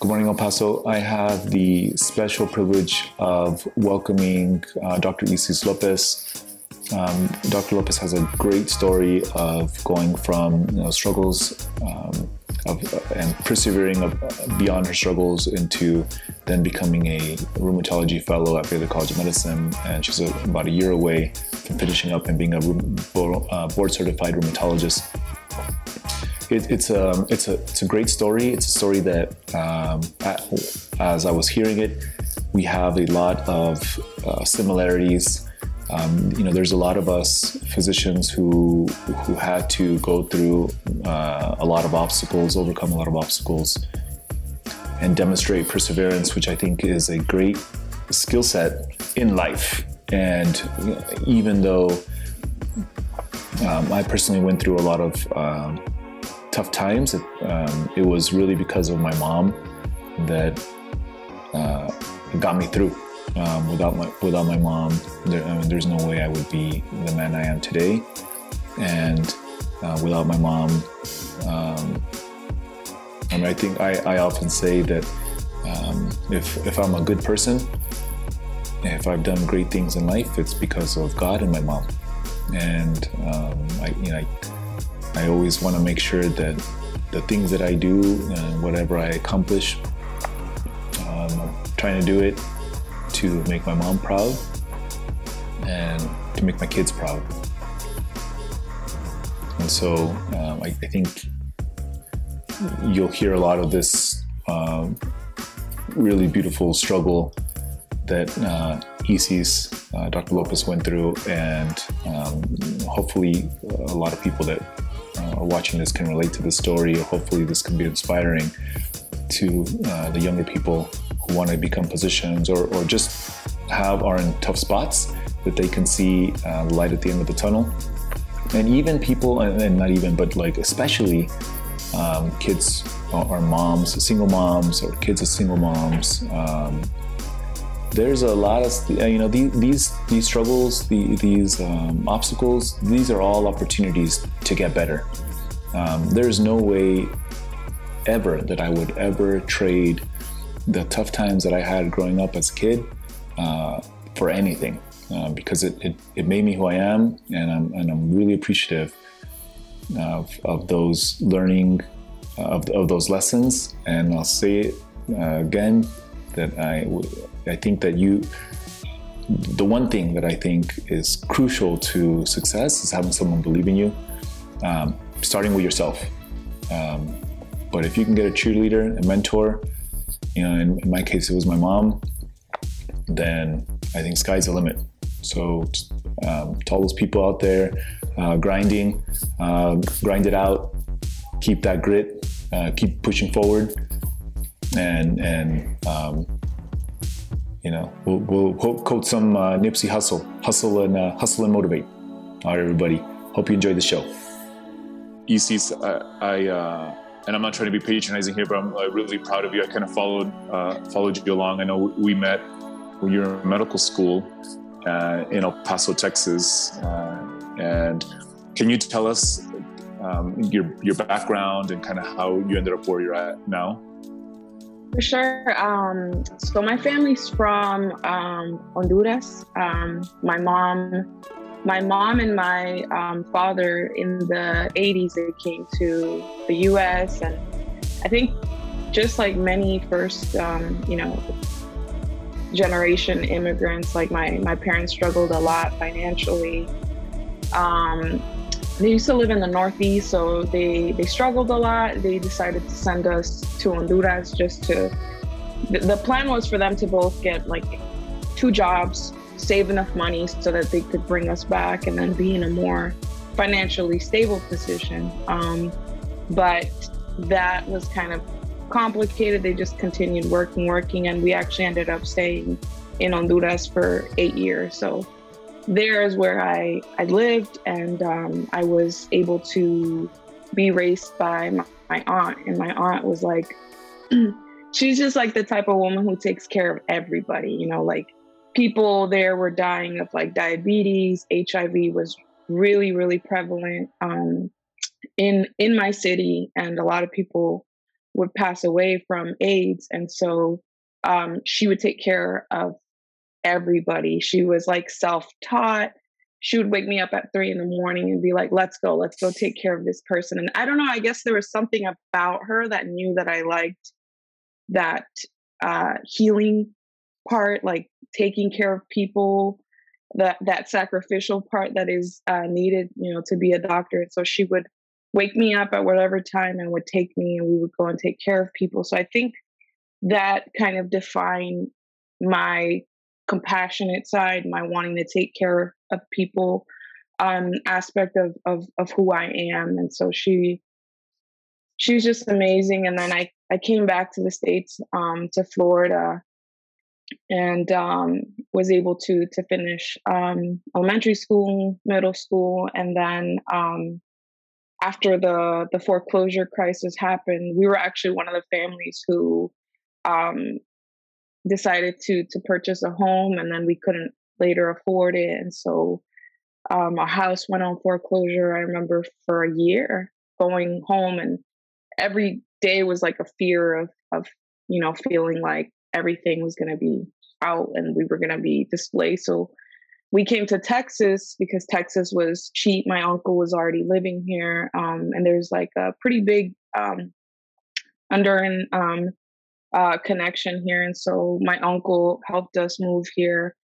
Good morning, El Paso. I have the special privilege of welcoming uh, Dr. Isis Lopez. Um, Dr. Lopez has a great story of going from you know, struggles um, of, and persevering of, beyond her struggles into then becoming a rheumatology fellow at Baylor College of Medicine. And she's a, about a year away from finishing up and being a uh, board certified rheumatologist it, it's a um, it's a it's a great story. It's a story that, um, as I was hearing it, we have a lot of uh, similarities. Um, you know, there's a lot of us physicians who who had to go through uh, a lot of obstacles, overcome a lot of obstacles, and demonstrate perseverance, which I think is a great skill set in life. And even though um, I personally went through a lot of um, tough times, it, um, it was really because of my mom that uh, got me through. Um, without my without my mom, there, I mean, there's no way I would be the man I am today. And uh, without my mom, um, I mean, I think I, I often say that um, if if I'm a good person, if I've done great things in life, it's because of God and my mom. And um, I, you know, I, I always want to make sure that the things that I do and whatever I accomplish, um, I'm trying to do it to make my mom proud and to make my kids proud. And so um, I, I, think you'll hear a lot of this um, really beautiful struggle that uh, Isis, uh, Dr. Lopez went through, and um, hopefully a lot of people that uh, watching this can relate to the story. Hopefully, this can be inspiring to uh, the younger people who want to become physicians or, or just have are in tough spots that they can see uh, light at the end of the tunnel. And even people, and not even, but like especially um, kids or moms, single moms, or kids of single moms. Um, there's a lot of you know these these, struggles the, these um, obstacles these are all opportunities to get better um, there's no way ever that i would ever trade the tough times that i had growing up as a kid uh, for anything uh, because it, it, it, made me who i am and i'm, and I'm really appreciative of, of those learning uh, of, of those lessons. And i'll say it uh, again that I I think that you the one thing that I think is crucial to success is having someone believe in you, um, starting with yourself. Um, but if you can get a cheerleader, a mentor, you know, in, in, my case it was my mom, then I think sky's the limit. So um, to all those people out there uh, grinding, uh, grind it out, keep that grit, uh, keep pushing forward, and and um, you know, we'll, we'll quote some uh, Nipsey Hussle, hustle and uh, hustle and motivate. All right, everybody. Hope you enjoyed the show. Isis, I, I uh, and I'm not trying to be patronizing here, but I'm uh, really proud of you. I kind of followed uh, followed you along. I know we met when you were in medical school uh, in El Paso, Texas, and can you tell us um, your your background and kind of how you ended up where you're at now? For sure. Um, so my family's from um, Honduras. Um, my mom, my mom and my um, father in the 80s they came to the U.S. and I think just like many first, um, you know, generation immigrants, like my my parents struggled a lot financially. Um, they used to live in the Northeast, so they, they struggled a lot. They decided to send us to Honduras just to. The, the plan was for them to both get like two jobs, save enough money so that they could bring us back and then be in a more financially stable position. Um, but that was kind of complicated. They just continued working, working, and we actually ended up staying in Honduras for eight years. So there is where I, I lived and um, I was able to be raised by my, my aunt. And my aunt was like, she's just like the type of woman who takes care of everybody, you know, like people there were dying of like diabetes, HIV was really, really prevalent um, in in my city, and a lot of people would pass away from AIDS, and so um, she would take care of everybody. She was like self-taught. She would wake me up at three in the morning and be like, "Let's go, let's go take care of this person." And I don't know. I guess there was something about her that knew that I liked that uh, healing part, like taking care of people, that that sacrificial part that is uh, needed, you know, to be a doctor. And So she would wake me up at whatever time and would take me, and we would go and take care of people. So I think that kind of defined my compassionate side, my wanting to take care of people um, aspect of, of of who I am. And so she she was just amazing. And then I I came back to the states um, to Florida and um, was able to to finish um, elementary school, middle school, and then um, after the the foreclosure crisis happened, we were actually one of the families who um, decided to to purchase a home, and then we couldn't later afford it, and so um, our house went on foreclosure. I remember for a year going home, and every day was like a fear of of you know feeling like everything was going to be out and we were going to be displaced. So we came to Texas because Texas was cheap. My uncle was already living here, um, and there's like a pretty big um, Honduran um, uh, connection here. And so my uncle helped us move here,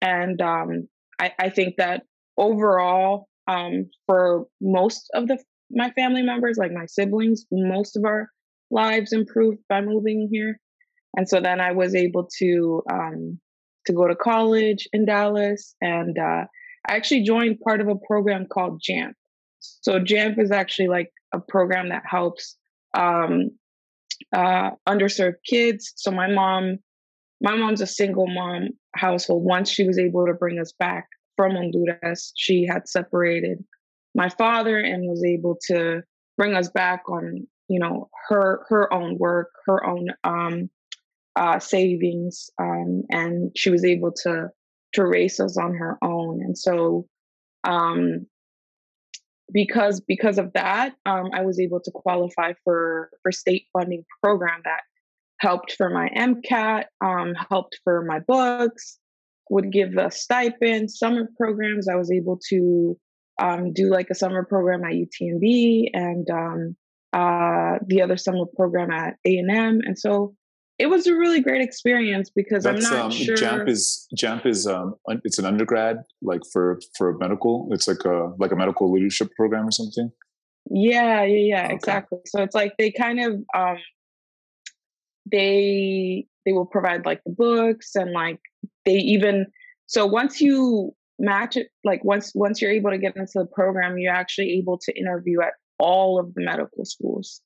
and um, I, I, think that overall, um, for most of the my family members, like my siblings, most of our lives improved by moving here. And so then I was able to um, to go to college in Dallas, and uh, I actually joined part of a program called JAMP. So JAMP is actually like a program that helps um, uh, underserved kids. So my mom, my mom's a single mom household. Once she was able to bring us back from Honduras, she had separated my father and was able to bring us back on you know her her own work her own um uh, savings, um, and she was able to to raise us on her own. And so, um, because because of that, um, I was able to qualify for for state funding program that helped for my MCAT, um, helped for my books, would give a stipend, summer programs. I was able to um, do like a summer program at UTMB and um, uh, the other summer program at A and M, and so it was a really great experience because That's, I'm not um, sure. JAMP is JAMP is um it's an undergrad like for for medical. It's like a like a medical leadership program or something. Yeah, yeah, yeah, okay. exactly. So it's like they kind of um they they will provide like the books and like they even so once you match it like once once you're able to get into the program you're actually able to interview at all of the medical schools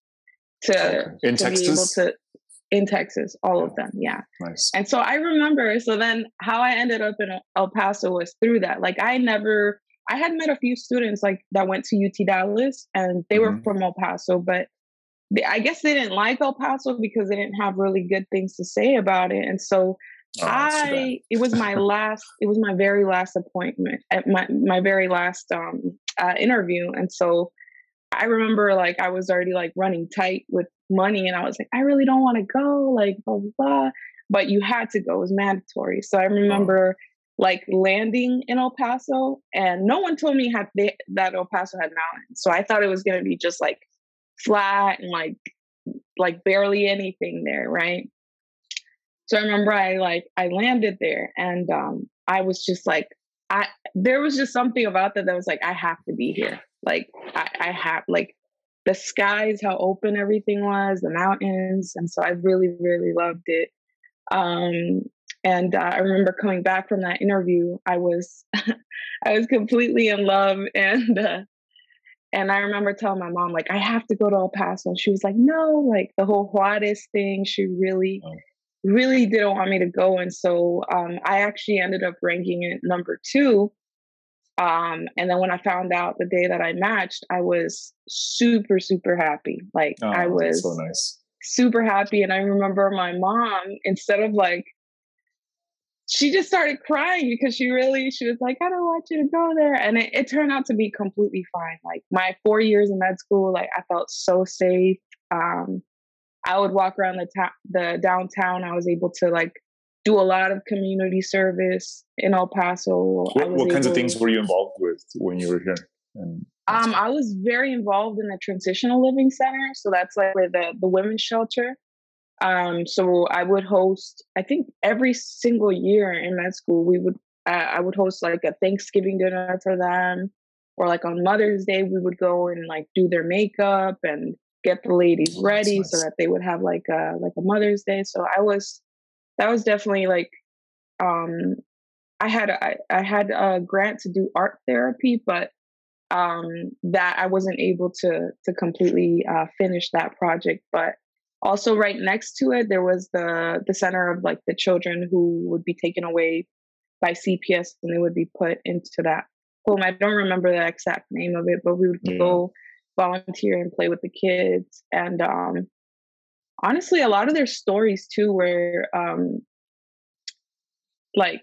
to, okay. in to Texas? be able to in Texas, all of them. Yeah. Nice. And so I remember, so then how I ended up in El Paso was through that. Like I never, I had met a few students like that went to UT Dallas and they mm-hmm. were from El Paso, but they, I guess they didn't like El Paso because they didn't have really good things to say about it. And so oh, I, it was my last, it was my very last appointment at my, my very last um, uh, interview. And so I remember like I was already like running tight with money and I was like, I really don't want to go, like blah, blah, blah. But you had to go, it was mandatory. So I remember like landing in El Paso and no one told me had they, that El Paso had mountains. So I thought it was gonna be just like flat and like like barely anything there, right? So I remember I like I landed there and um I was just like I there was just something about that that was like I have to be here. Like I, I have like the skies, how open everything was, the mountains, and so I really, really loved it. Um, and uh, I remember coming back from that interview, I was, I was completely in love, and uh, and I remember telling my mom like I have to go to El Paso, and she was like, no, like the whole Juarez thing. She really, oh. really didn't want me to go, and so um, I actually ended up ranking it number two um, and then when I found out the day that I matched, I was super, super happy. Like oh, I was so nice. super happy. And I remember my mom, instead of like, she just started crying because she really, she was like, I don't want you to go there. And it, it turned out to be completely fine. Like my four years in med school, like I felt so safe. Um, I would walk around the ta- the downtown. I was able to like do a lot of community service in El Paso. What, what kinds of things were you involved with when you were here? And um, I was very involved in the transitional living center. So that's like where the, the women's shelter. Um, so I would host, I think every single year in med school, we would, uh, I would host like a Thanksgiving dinner for them. Or like on Mother's Day, we would go and like do their makeup and get the ladies oh, ready nice. so that they would have like a, like a Mother's Day. So I was, that was definitely like, um, I had, I, I had a grant to do art therapy, but um, that I wasn't able to to completely uh, finish that project. But also, right next to it, there was the the center of like the children who would be taken away by CPS and they would be put into that home. I don't remember the exact name of it, but we would yeah. go volunteer and play with the kids. And um, honestly, a lot of their stories too were um, like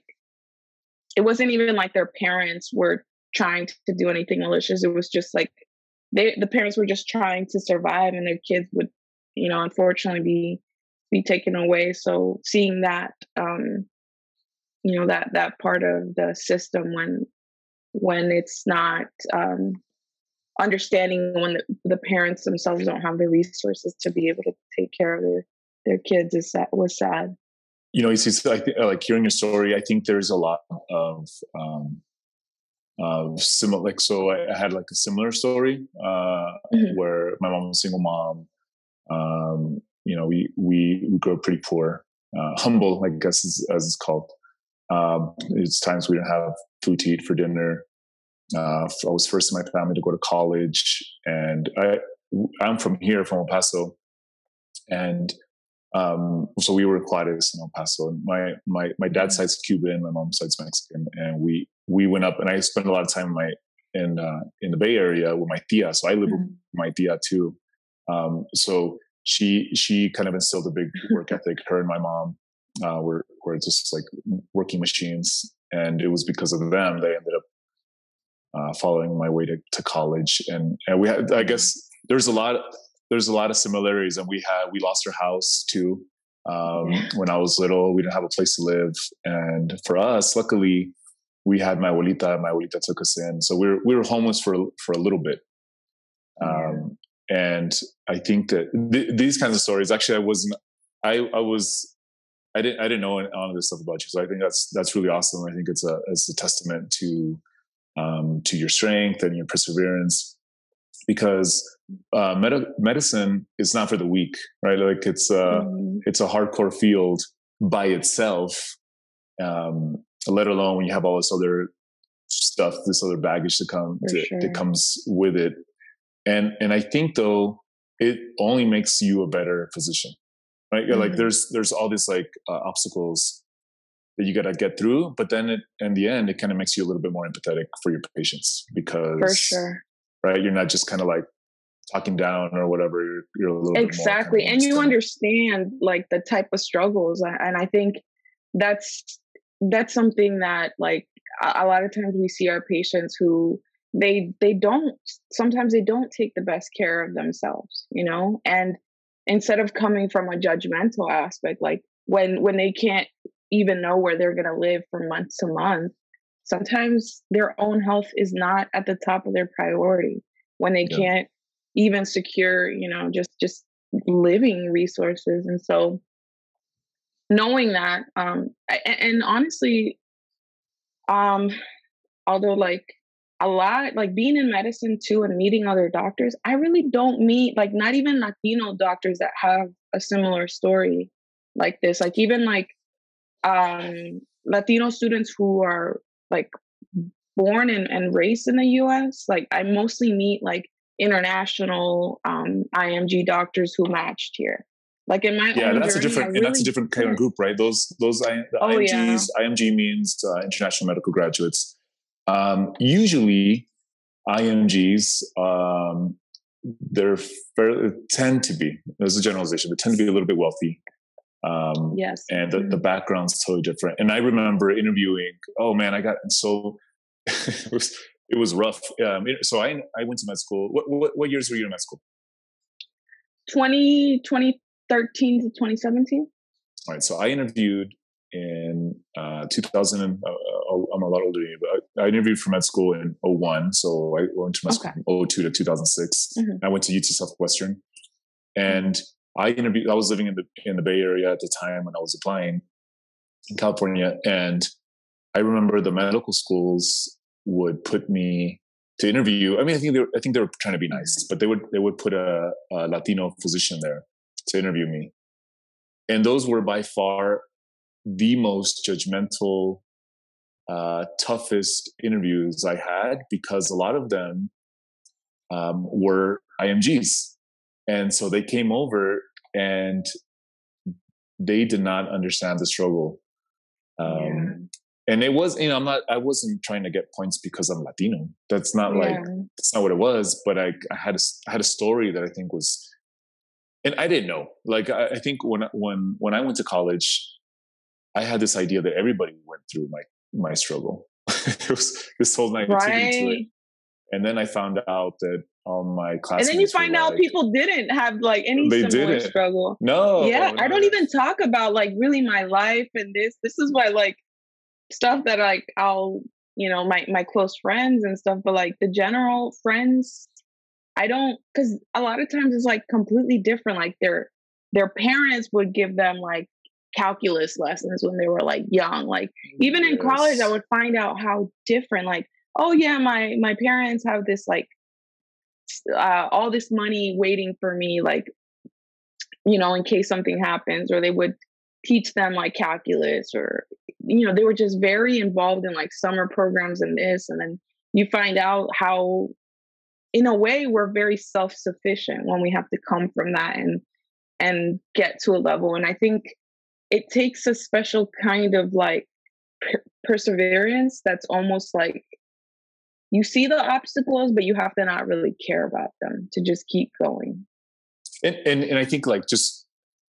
it wasn't even like their parents were trying to do anything malicious. It was just like they the parents were just trying to survive and their kids would, you know, unfortunately be be taken away. So seeing that um you know that that part of the system when when it's not um understanding when the, the parents themselves don't have the resources to be able to take care of their their kids is sad, was sad. You know it's, like, like hearing your story i think there's a lot of um, uh, similar like so I, I, had like a similar story uh, mm-hmm. where my mom was a single mom. Um, you know we we, we grew up pretty poor uh, humble i guess as, as it's called. Um, it's times we didn't have food to eat for dinner uh, i was first in my family to go to college and i i'm from here from el paso and um, so we were Juarez in El Paso. And my my my dad's mm-hmm. side's Cuban, my mom's side's Mexican, and we we went up. And I spent a lot of time in my in uh, in the Bay Area with my tia. So I live mm-hmm. with my tia too. Um, so she she kind of instilled a big work ethic. Her and my mom uh, were were just like working machines, and it was because of them they ended up uh, following my way to, to college. And and we had I guess there's a lot there's a lot of similarities and we had we lost our house too um, when i was little. We didn't have a place to live. And for us luckily we had my abuelita my abuelita took us in. So we were, we were homeless for for a little bit. Um, and i think that th- these kinds of stories actually i wasn't i i was i didn't i didn't know any of this stuff about you. So i think that's that's really awesome. I think it's a it's a testament to um, to your strength and your perseverance because uh, med- medicine is not for the weak, right? Like it's a mm. it's a hardcore field by itself. Um, let alone when you have all this other stuff, this other baggage to come to, sure. that comes with it. And and I think though it only makes you a better physician, right? Mm. Like mm-hmm. there's there's all these like uh, obstacles that you got to get through, but then it, in the end, it kind of makes you a little bit more empathetic for your patients because for sure right? You're not just kind of like talking down or whatever. You're, you're a little exactly, kind of and you understand like the type of struggles, and I think that's that's something that like a, a lot of times we see our patients who they they don't sometimes they don't take the best care of themselves, you know, and instead of coming from a judgmental aspect, like when when they can't even know where they're going to live from month to month. Sometimes their own health is not at the top of their priority when they yeah. can't even secure you know just just living resources. And so knowing that um and, and honestly um although like a lot like being in medicine too and meeting other doctors i really don't meet like not even latino doctors that have a similar story like this. Like even like um latino students who are like born and, and raised in the US. Like I mostly meet like international um, IMG doctors who matched here. Like in my yeah, that's journey, a different really, that's a different kind of group, right? Those those I, the oh, IMGs, yeah. IMG means uh, international medical graduates. Um, usually, IMGs um, they're fair, tend to be. There's a generalization. They tend to be a little bit wealthy. Um, yes. And the, mm-hmm. the background's totally different. And I remember interviewing, oh man, I got so, it was, it was rough. Um, so I, I went to med school. What, what, what, years were you in med school? 20, 2013 2013 to 2017. All right. So I interviewed in uh, 2000. Uh, uh, I'm a lot older than you, but I interviewed for med school in 01. So I went to med school from 02 to 2006. Mm-hmm. I went to UT Southwestern, and I interviewed. I was living in the in the Bay Area at the time when I was applying in California, and I remember the medical schools would put me to interview. I mean, I think they were, I think they were trying to be nice, but they would they would put a, a Latino physician there to interview me, and those were by far the most judgmental, uh, toughest interviews I had because a lot of them um, were IMGs, and so they came over and they did not understand the struggle. Um, yeah and it was you know i'm not i wasn't trying to get points because i'm latino that's not yeah. like that's not what it was but i i had a, I had a story that i think was and i didn't know like I, I think when when when i went to college i had this idea that everybody went through my my struggle it was this whole negativity right. to it and then i found out that all my classmates and then you find out like, people didn't have like any they similar didn't. struggle no yeah no. i don't even talk about like really my life and this this is why like stuff that like I'll you know my my close friends and stuff, but like the general friends, I don't because a lot of times it's like completely different. Like their their parents would give them like calculus lessons when they were like young. Like even yes. in college, I would find out how different. Like oh yeah, my my parents have this like uh, all this money waiting for me, like you know, in case something happens, or they would teach them like calculus or you know they were just very involved in like summer programs and this and then you find out how in a way we're very self-sufficient when we have to come from that and and get to a level. And i think it takes a special kind of like per- perseverance that's almost like you see the obstacles but you have to not really care about them to just keep going and and, and i think like just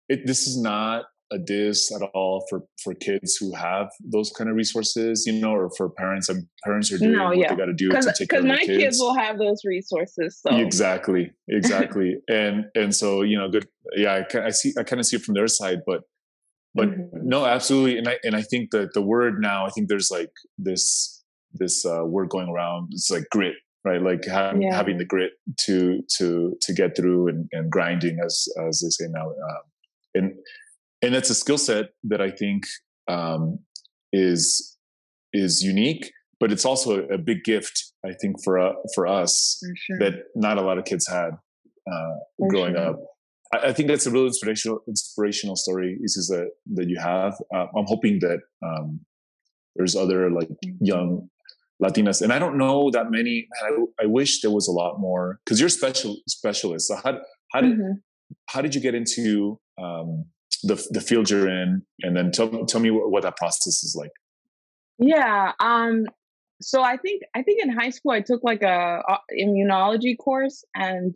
it, this is not a diss at all for for kids who have those kind of resources, you know, or for parents. and parents are doing no, what they got to do to take care of my kids. kids will have those resources. So exactly, exactly, and and so you know, good. Yeah, I, I see. I kind of see it from their side, but but mm-hmm. no, absolutely, and I and I think that the word now, I think there's like this this uh, word going around. It's like grit, right? Like having yeah. having the grit to to to get through and, and grinding, as as they say now. Um, and and it's a skill set that I think um, is is unique, but it's also a, a big gift. I think for uh, for us for sure. that not a lot of kids had uh, growing sure. up. I, I, think that's a really inspirational inspirational story. This Is that that you have? Uh, I'm hoping that um, there's other like young Latinas, and I don't know that many. I, I wish there was a lot more because you're special specialist. So how how did mm-hmm. how did you get into um, the the field you're in, and then tell tell me what, what that process is like. Yeah. Um. So I think I think in high school I took like a, a immunology course, and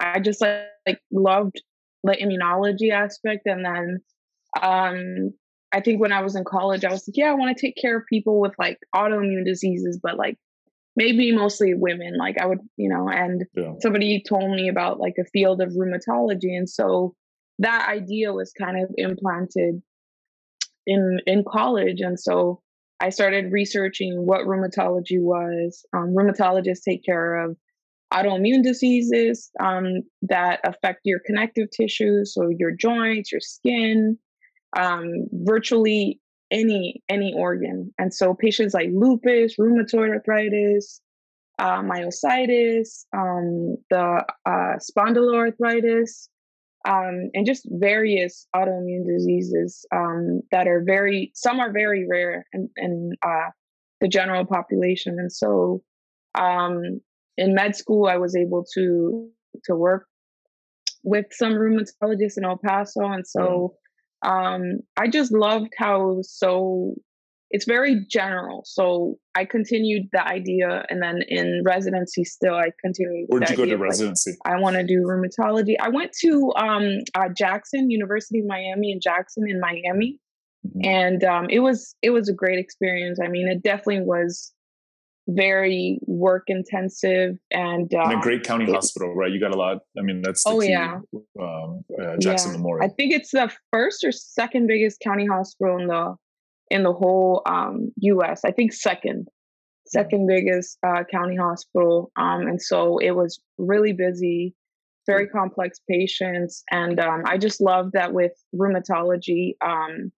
I just like, like loved the immunology aspect, and then um I think when I was in college, I was like, yeah, I want to take care of people with like autoimmune diseases, but like maybe mostly women. Like I would, you know, and yeah. somebody told me about like a field of rheumatology. And so that idea was kind of implanted in in college and so i started researching what rheumatology was um, rheumatologists take care of autoimmune diseases um, that affect your connective tissue so your joints your skin um, virtually any any organ. And so patients like lupus rheumatoid arthritis uh, myositis um, the uh, spondyloarthritis um, and just various autoimmune diseases um, that are very some are very rare in, in uh, the general population. And so um, in med school i was able to to work with some rheumatologists in el paso. And so um, i just loved how so it's very general. So I continued the idea, and then in residency, still I continued. Where did you go to residency? Like, I want to do rheumatology. I went to um, uh, Jackson University of Miami in Jackson in Miami, mm-hmm. and um, it was it was a great experience. I mean, it definitely was very work intensive and, and a great county it, hospital, right? You got a lot. I mean, that's oh key, yeah, um, uh, Jackson yeah. Memorial. I think it's the first or second biggest county hospital in the in the whole um, U.S. I think second, second biggest uh, county hospital. Um, and so it was really busy, very complex patients, and um, I just love that with rheumatology. Um,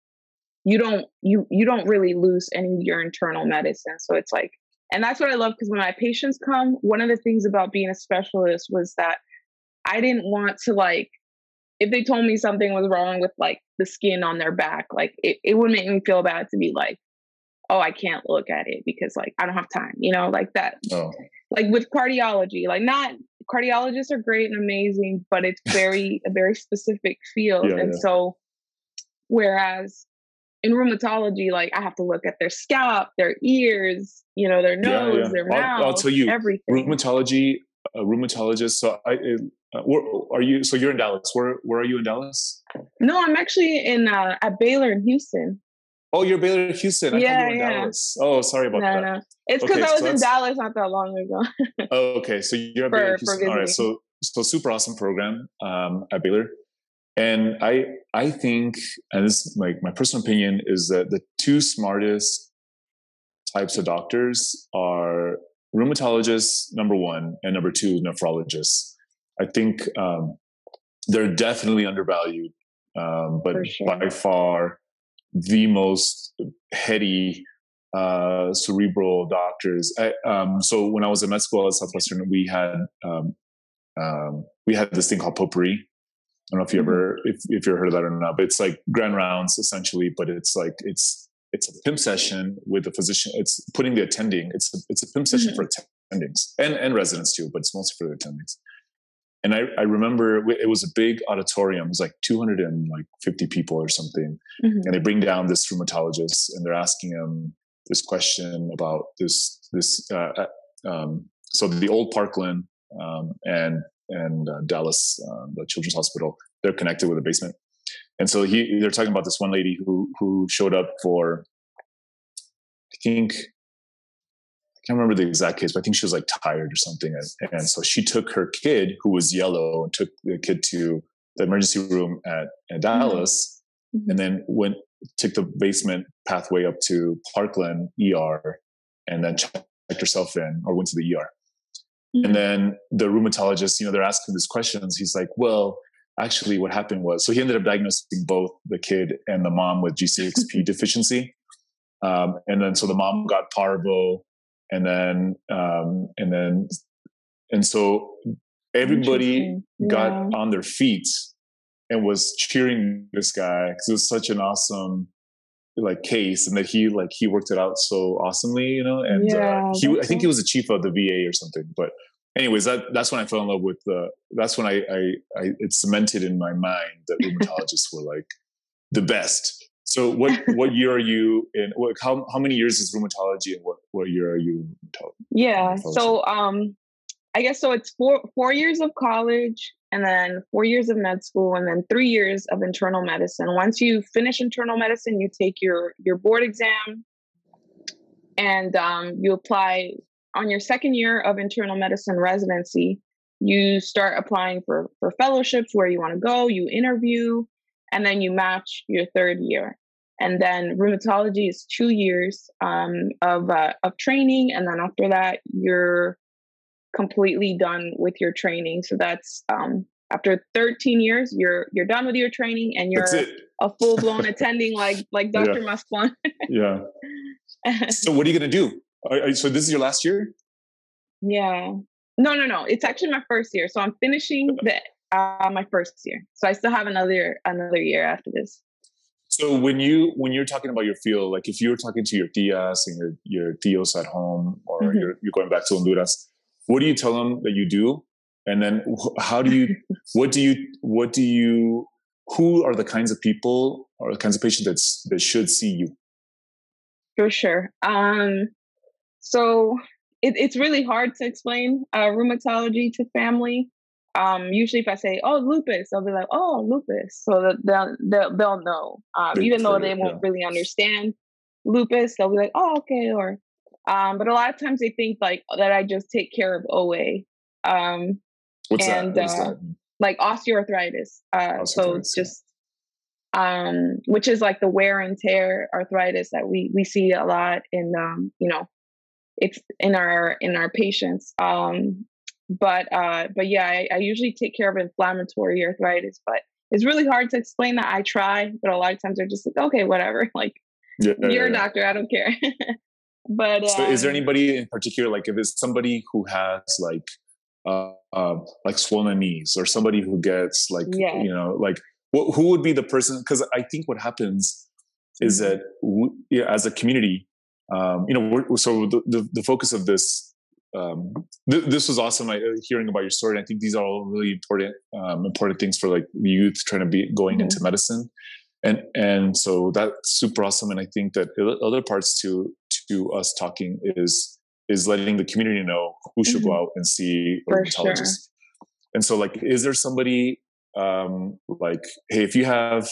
you don't you you don't really lose any of your internal medicine so it's like and that's what i love because when my patients come one of the things about being a specialist was that i didn't want to like if they told me something was wrong with like the skin on their back like it, it would make me feel bad to be like oh i can't look at it because like i don't have time you know like that oh. like with cardiology like not cardiologists are great and amazing but it's very a very specific field yeah, and yeah. so whereas in rheumatology, like I have to look at their scalp, their ears, you know, their nose, yeah, yeah. their I'll, mouth. I'll tell you, everything. Rheumatology, a rheumatologist. So I, uh, where, are you? So you're in Dallas. Where Where are you in Dallas? No, I'm actually in uh, at Baylor in Houston. Oh, you're Baylor in Houston. I yeah, yeah. Dallas. Oh, sorry about no, that. No, it's because okay, I was so in Dallas not that long ago. oh, okay. So you're at for, Baylor Houston. All right. So so super awesome program um, at Baylor. And I I think, and this is like my personal opinion, is that the two smartest types of doctors are rheumatologists, number one, and number two, nephrologists. I think um, they're definitely undervalued, um, but sure. by far the most heady uh, cerebral doctors. I, um, so when I was in med school at Southwestern, we had um, um, we had this thing called potpourri, I don't know if you mm-hmm. ever if if you heard of that or not, but it's like grand rounds essentially, but it's like it's it's a PIM session with a physician. It's putting the attending. It's a, it's a PIM session mm-hmm. for attendings and and residents too, but it's mostly for the attendings. And I, I remember it was a big auditorium. It was like 250 people or something. Mm-hmm. And they bring down this rheumatologist and they're asking him this question about this this. Uh, uh um, so the old Parkland um, and and uh, Dallas, uh, the Children's Hospital, they're connected with a basement. And so he, they're talking about this one lady who who showed up for, I think, I can't remember the exact case, but I think she was like tired or something, and, and so she took her kid who was yellow and took the kid to the emergency room at, at mm-hmm. Dallas, mm-hmm. and then went took the basement pathway up to Parkland ER, and then checked herself in or went to the ER. Mm-hmm. And then the rheumatologist, you know, they're asking these questions. He's like, well, actually, what happened was, so he ended up diagnosing both the kid and the mom with G6P deficiency. Um, and then so the mom got parvo, and then um, and then and so everybody yeah. got on their feet and was cheering this guy because it was such an awesome like case and that he like he worked it out so awesomely you know and uh, yeah, uh, he i think he was the chief of the va or something but anyways that that's when i fell in love with the that's when i i, I it cemented in my mind that rheumatologists were like the best. So what what year are you in what how, how many years is rheumatology and what what year are you yeah so um i guess so it's four four years of college and then four years of med school and then three years of internal medicine. Once you finish internal medicine you take your your board exam and um, you apply on your second year of internal medicine residency you start applying for for fellowships where you want to go you interview and then you match your third year. And then rheumatology is two years um, of uh, of training and then after that you're completely done with your training. So that's um, after 13 years, you're you're done with your training and you're a full blown attending like like Dr. Yeah. Maspons. yeah. So what are you gonna do? Are, are, so this is your last year? Yeah. No, no, no. It's actually my first year. So I'm finishing the uh, my first year. So I still have another another year after this. So when you when you're talking about your field, like if you're talking to your tias and your your tios at home, or mm-hmm. you're, you're going back to Honduras, what do you tell them that you do? And then how do you what do you what do you who are the kinds of people or the kinds of patients that that should see you? For sure. Um so it, it's really hard to explain uh, rheumatology to family. Um usually if i say oh lupus they'll be like oh lupus. So that they'll they'll, they'll know. Um, even though they won't yeah. really understand lupus they'll be like oh okay or Um, but a lot of times they think like that I just take care of OA. Um, What's and, that? What's uh, that? like osteoarthritis. Uh, so it's just um, which is like the wear and tear arthritis that we we see a lot in um, you know, it's in our in our patients. Um, but uh, but yeah, I, I usually take care of inflammatory arthritis, but it's really hard to explain that. I try, but a lot of times they're just like, okay, whatever. Like Yeah, you're yeah, a yeah. doctor, I don't care. but So, is there um, anybody in particular, like if it's somebody who has like, uh, uh, like swollen knees, or somebody who gets like, Yeah. you know, like, wh- who would be the person? Because I think what happens is Mm-hmm. that we, yeah, as a community, um, you know, we're, so the, the the focus of this. Um, th- this was awesome. I, uh, hearing about your story. And I think these are all really important, um, important things for like youth trying to be going Mhm. into medicine, and and so that's super awesome. And I think that other parts to to us talking is is letting the community know who should go Mhm. out and see a rheumatologist. And so, like, is there somebody um, like, hey, if you have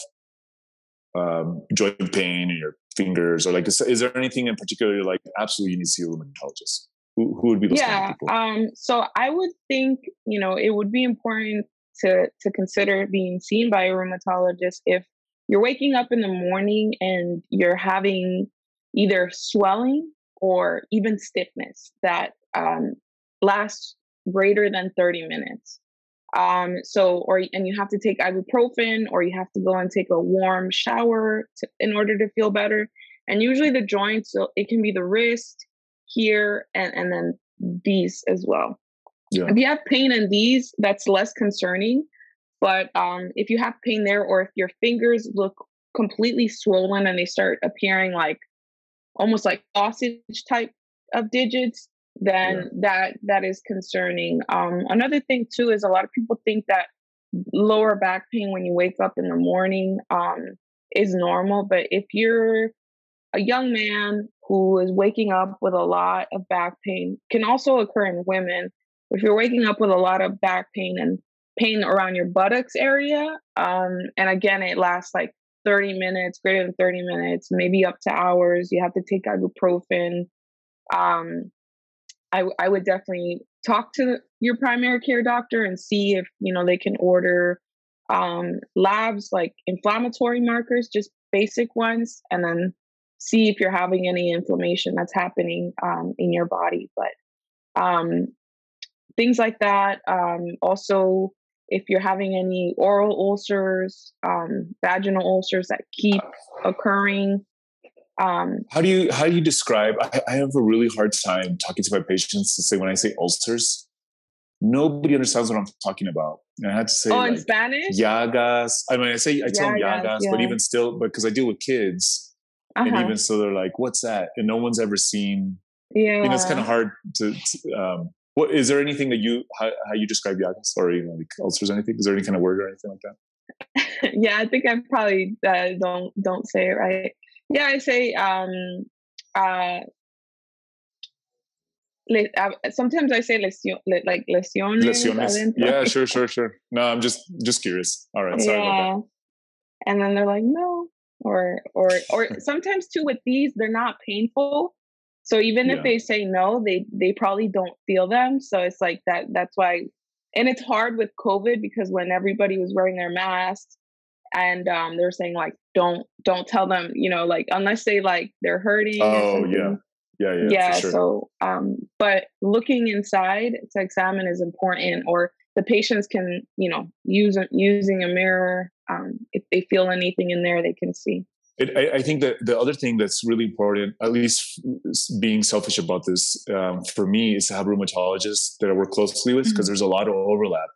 um, joint pain in your fingers, or like, is, is there anything in particular you're like absolutely you need to see a rheumatologist? Who, who would be those kind yeah of people? um so i would think you know it would be important to to consider being seen by a rheumatologist if you're waking up in the morning and you're having either swelling or even stiffness that um, lasts greater than 30 minutes. Um so or and you have to take ibuprofen or you have to go and take a warm shower to, in order to feel better. And usually the joints so it can be the wrist here and and then these as well. Yeah, if you have pain in these that's less concerning. But um if you have pain there or if your fingers look completely swollen and they start appearing like almost like sausage type of digits then Yeah. that that is concerning um another thing too is a lot of people think that lower back pain when you wake up in the morning um is normal but if you're a young man who is waking up with a lot of back pain can also occur in women if you're waking up with a lot of back pain and pain around your buttocks area um and again it lasts like 30 minutes greater than 30 minutes maybe up to hours you have to take ibuprofen um I, I would definitely talk to your primary care doctor and see if you know they can order um, labs like inflammatory markers, just basic ones, and then see if you're having any inflammation that's happening um, in your body. But um, things like that. Um, also, if you're having any oral ulcers, um, vaginal ulcers that keep occurring. Um, How do you how do you describe? I, I have a really hard time talking to my patients to say when I say ulcers, nobody understands what I'm talking about. And I had to say oh, in like Spanish? Llagas. I mean, I say I tell them Llagas, Llagas, but even still, because I deal with kids, and Uh-huh. even so, they're like, "What's that?" And no one's ever seen. Yeah. You know, it's kind of hard to. to um, what is there anything that you how, how you describe Llagas or you know, like ulcers or anything? Is there any kind of word or anything like that? yeah, I think I probably uh, don't don't say it right. Yeah, I say um uh. uh, Sometimes I say lesion, le- like lesiones. Lesiones. Yeah, sure, sure, sure. No, I'm just just curious. All right, sorry about yeah. And then they're like, no, or or or sometimes too with these, they're not painful. So even Yeah. if they say no, they they probably don't feel them. So it's like that. That's why, and it's hard with COVID because when everybody was wearing their masks, and um, they're saying like, don't don't tell them, you know, like unless they like they're hurting. Oh, yeah. Yeah, yeah, yeah sure. so um but looking inside to examine is important or the patients can you know use using a mirror um if they feel anything in there they can see It, I, I think that the other thing that's really important, at least being selfish about this, um, for me, is to have rheumatologists that I work closely with because Mhm. there's a lot of overlap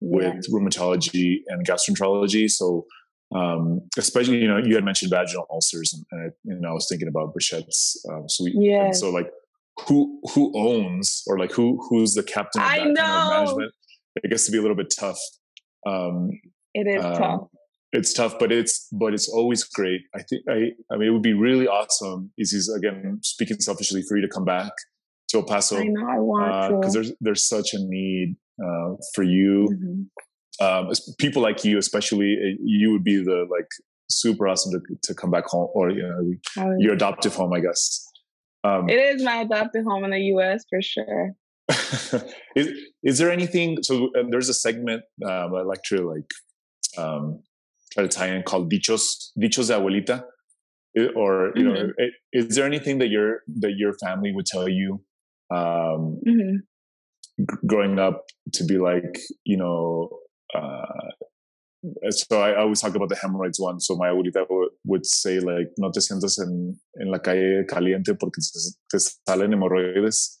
with yeah. rheumatology and gastroenterology. So, um, especially, you know, you had mentioned vaginal ulcers, and, and, I, and I was thinking about Behçet's um, Yes. so, like, who who owns or like who who's the captain of I that kind of know. management? It gets to be a little bit tough. Um, it is um, tough it's tough, but it's but it's always great. I think I I mean it would be really awesome. Is is again speaking selfishly for you to come back to El Paso i know i want because to there's there's such a need uh, for you. Mhm. Um, people like you, especially uh, you, would be the like super awesome to to come back home or you know your adoptive home, I guess. Um, it is my adopted home in the U.S. for sure. is, is there anything? So uh, there's a segment um, I like to like to called dichos dichos de abuelita, or you mm-hmm. know, is there anything that your that your family would tell you um, mm-hmm. g- growing up to be like you know? Uh, so I, I, always talk about the hemorrhoids one. So my abuelita would, would say like, no te sientas en, en la calle caliente porque te, salen hemorroides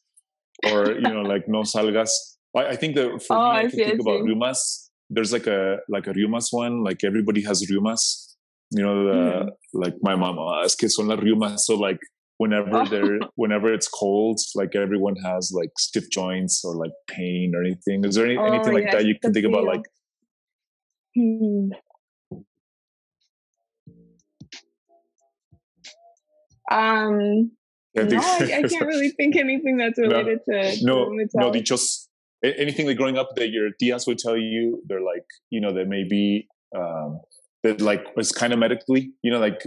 or you know like no salgas i, I think that for oh, me i, I think about rheumats there's like a like a rheumats one like everybody has rheumats you know the, mm. like my mom oh, es que son las rheumats so like whenever oh. they're whenever it's cold like everyone has like stiff joints or like pain or anything is there any, oh, anything like yes, that you can think about like hmm. um no, I, I, can't really think anything that's related no, to no, no. Dichos, anything like growing up that your tias would tell you, they're like, you know, that maybe um, that like was kind of medically, you know, like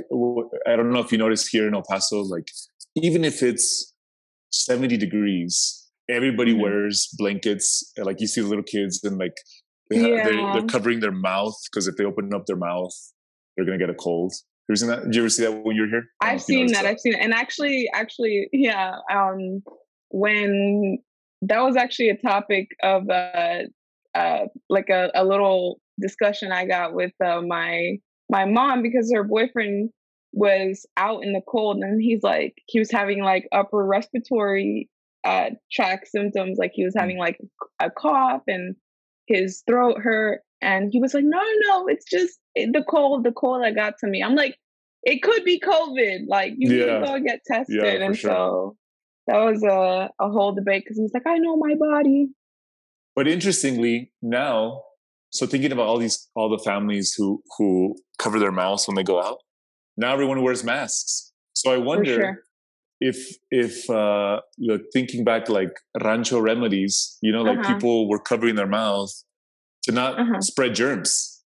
I don't know if you noticed here in El Paso, like even if it's seventy degrees, everybody mm-hmm. wears blankets. Like you see the little kids and like they have, yeah. they're, they're covering their mouth because if they open up their mouth, they're gonna get a cold. Have you seen that? Did you ever see that when you were here? I've seen that. that. I've seen it. And actually, actually, yeah. Um, when that was actually a topic of uh, uh, like a, a little discussion I got with uh, my my mom because her boyfriend was out in the cold and he's like he was having like upper respiratory uh tract symptoms like he was having like a cough and his throat hurt and he was like no no it's just the cold, the cold that got to me. I'm like, it could be COVID. Like you yeah. need to go get tested. Yeah, and sure. so that was a, a whole debate because he's like, I know my body. But interestingly, now, so thinking about all these all the families who who cover their mouths when they go out, now everyone wears masks. So I wonder sure. if if uh look, thinking back like rancho remedies, you know, like uh-huh. people were covering their mouth to not uh-huh. spread germs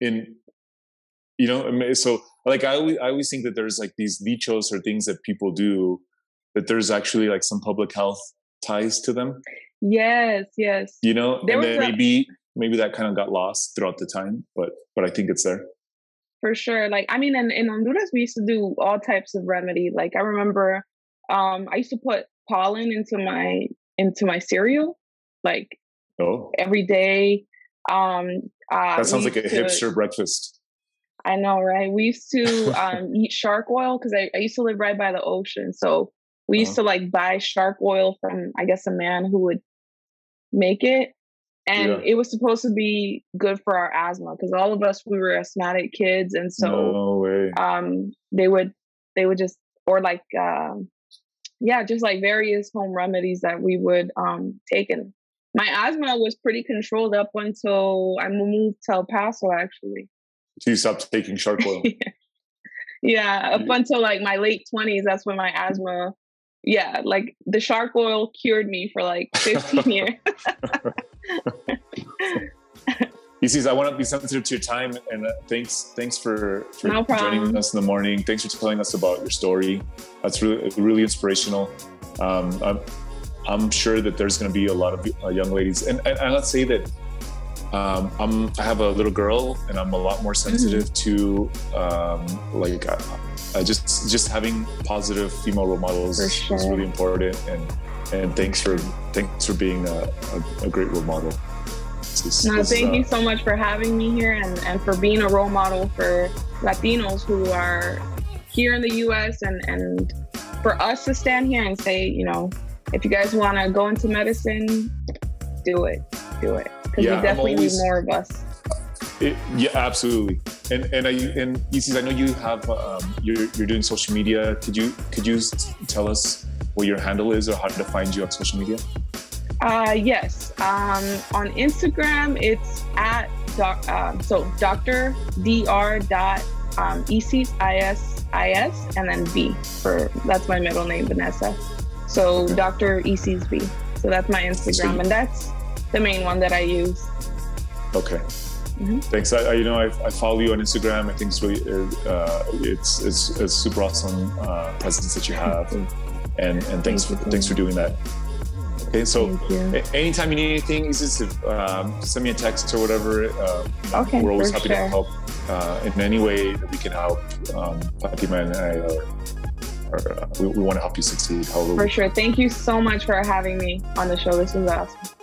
in you know so like i always, I always think that there's like these dichos or things that people do that there's actually like some public health ties to them? Yes yes. You know there and then a, maybe maybe that kind of got lost throughout the time but but i think it's there. For sure. Like i mean in, in honduras we used to do all types of remedy like i remember um i used to put pollen into my into my cereal like oh. every day. Um uh, that sounds like a to, hipster breakfast. I know, right? We used to um, eat shark oil because I, I, used to live right by the ocean. So we used uh-huh. to like buy shark oil from, I guess, a man who would make it. And yeah. it was supposed to be good for our asthma because all of us we were asthmatic kids, and so no um, they would they would just or like um, yeah, just like various home remedies that we would um, take and my asthma was pretty controlled up until I moved to El Paso, actually. So you stopped taking shark oil? yeah. yeah, up until like my late 20s, that's when my asthma, yeah, like the shark oil cured me for like 15 years. He says, I want to be sensitive to your time and uh, thanks thanks for, for no joining us in the morning. Thanks for telling us about your story. That's really really inspirational. Um, I'm sure that there's going to be a lot of uh, young ladies, and, and, and, let's say that um, I'm I have a little girl, and I'm a lot more sensitive mm-hmm. to um, like uh, uh, just just having positive female role models sure. is really important, and and thanks for thanks for being a, a, a great role model. no, thank you uh, so much for having me here and, and for being a role model for Latinos who are here in the US and, and for us to stand here and say, you know, if you guys want to go into medicine, do it. Do it. Because yeah, we definitely always, need more of us. It, yeah, absolutely. And and I and Isis, I know you have um, you're you're doing social media. Could you could you tell us what your handle is or how to find you on social media? Uh, yes. Um, on Instagram, it's at doc, um, so Doctor Dr. Dot um, Isis I S I S and then V for that's my middle name, Vanessa. So okay. Dr. IsisV. So that's my Instagram, and that's the main one that I use. Okay. Mm-hmm. Thanks. I, I, you know I, I, follow you on Instagram. I think it's really uh, it's, it's it's super awesome uh, presence that you have, and and thanks for, thanks for doing that. Okay, so anytime you need anything, just um, send me a text or whatever. Uh, okay, we're always happy sure. to help uh, in any way that we can help. Um, Fatima and I are, are uh, we, we want to help you succeed. For sure. Thank you so much for having me on the show. This was awesome.